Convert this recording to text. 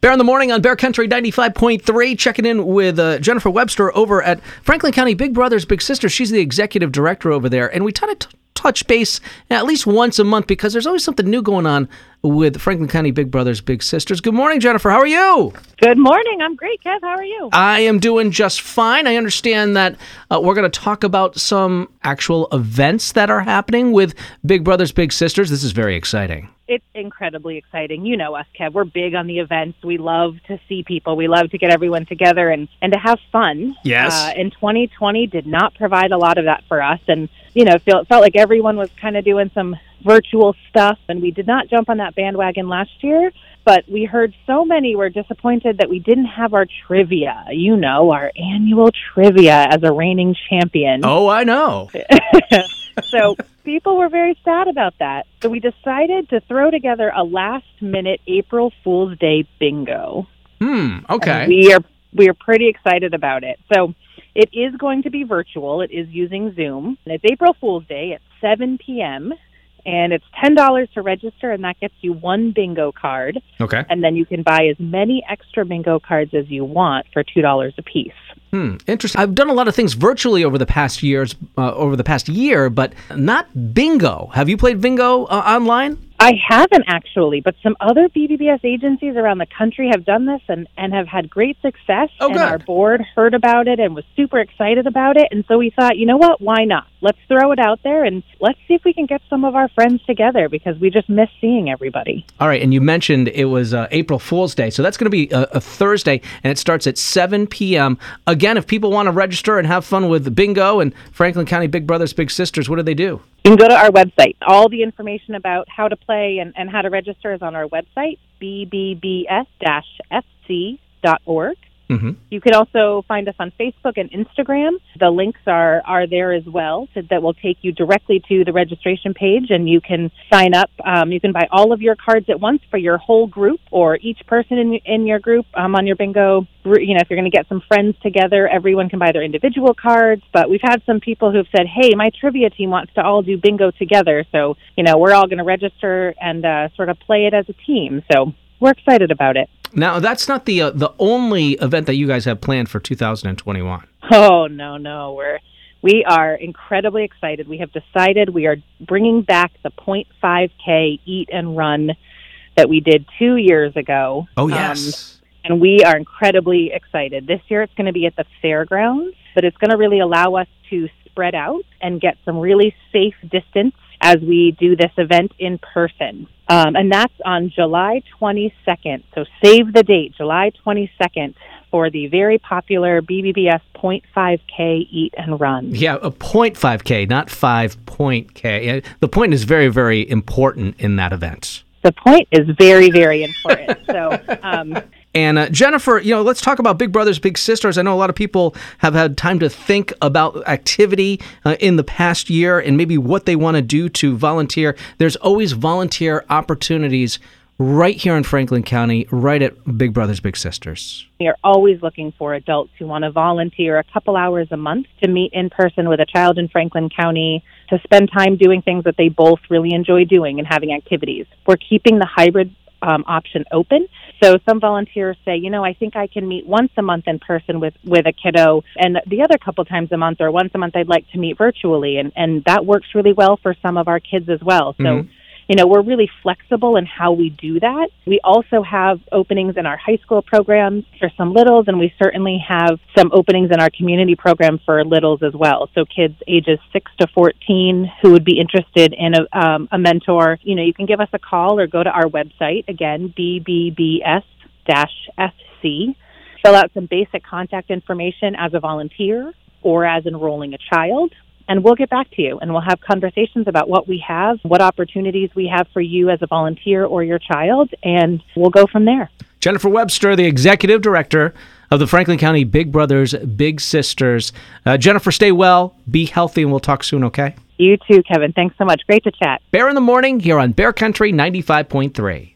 Bear in the morning on Bear Country 95.3, checking in with uh, Jennifer Webster over at Franklin County Big Brothers Big Sisters. She's the executive director over there, and we try to t- touch base at least once a month because there's always something new going on with Franklin County Big Brothers Big Sisters. Good morning, Jennifer. How are you? Good morning. I'm great, Kev. How are you? I am doing just fine. I understand that uh, we're going to talk about some actual events that are happening with Big Brothers Big Sisters. This is very exciting it's incredibly exciting. You know us, Kev. We're big on the events. We love to see people. We love to get everyone together and, and to have fun. Yes. Uh, and 2020 did not provide a lot of that for us. And, you know, feel, it felt like everyone was kind of doing some virtual stuff. And we did not jump on that bandwagon last year. But we heard so many were disappointed that we didn't have our trivia, you know, our annual trivia as a reigning champion. Oh, I know. so people were very sad about that. So we decided to throw together a last minute April Fool's Day bingo. Hmm, okay. And we are we are pretty excited about it. So it is going to be virtual. It is using Zoom. And it's April Fool's Day at 7 p.m. And it's ten dollars to register, and that gets you one bingo card. Okay. And then you can buy as many extra bingo cards as you want for two dollars a piece. Hmm, interesting. I've done a lot of things virtually over the past years, uh, over the past year, but not bingo. Have you played bingo uh, online? I haven't actually, but some other BBBS agencies around the country have done this and, and have had great success. Oh, and good. our board heard about it and was super excited about it. And so we thought, you know what? Why not? Let's throw it out there and let's see if we can get some of our friends together because we just miss seeing everybody. All right. And you mentioned it was uh, April Fool's Day. So that's going to be a, a Thursday, and it starts at 7 p.m. Again, if people want to register and have fun with bingo and Franklin County Big Brothers Big Sisters, what do they do? You can go to our website. All the information about how to play and, and how to register is on our website, bbbs-fc.org. Mm-hmm. You can also find us on Facebook and Instagram. The links are, are there as well to, that will take you directly to the registration page and you can sign up. Um, you can buy all of your cards at once for your whole group or each person in, in your group um, on your bingo. You know, if you're going to get some friends together, everyone can buy their individual cards. But we've had some people who've said, hey, my trivia team wants to all do bingo together. So, you know, we're all going to register and uh, sort of play it as a team. So we're excited about it. Now, that's not the uh, the only event that you guys have planned for 2021. Oh no, no, we're we are incredibly excited. We have decided we are bringing back the 0.5k eat and run that we did two years ago. Oh yes. Um, and we are incredibly excited. This year it's going to be at the fairgrounds, but it's going to really allow us to spread out and get some really safe distance as we do this event in person. Um, and that's on July 22nd. So save the date, July 22nd, for the very popular BBBS 0.5K Eat and Run. Yeah, a 0.5K, not 5 point K. The point is very, very important in that event. The point is very, very important. so, um, and uh, Jennifer, you know, let's talk about Big Brothers Big Sisters. I know a lot of people have had time to think about activity uh, in the past year and maybe what they want to do to volunteer. There's always volunteer opportunities right here in Franklin County, right at Big Brothers Big Sisters. We are always looking for adults who want to volunteer a couple hours a month to meet in person with a child in Franklin County to spend time doing things that they both really enjoy doing and having activities. We're keeping the hybrid um, option open. So some volunteers say, you know, I think I can meet once a month in person with with a kiddo, and the other couple times a month or once a month I'd like to meet virtually, and and that works really well for some of our kids as well. So. Mm-hmm you know, we're really flexible in how we do that. We also have openings in our high school programs for some littles, and we certainly have some openings in our community program for littles as well. So kids ages 6 to 14 who would be interested in a, um, a mentor, you know, you can give us a call or go to our website, again, bbbs-fc. fill out some basic contact information as a volunteer or as enrolling a child and we'll get back to you and we'll have conversations about what we have, what opportunities we have for you as a volunteer or your child, and we'll go from there. Jennifer Webster, the executive director of the Franklin County Big Brothers Big Sisters. Uh, Jennifer, stay well, be healthy, and we'll talk soon, okay? You too, Kevin. Thanks so much. Great to chat. Bear in the morning here on Bear Country 95.3.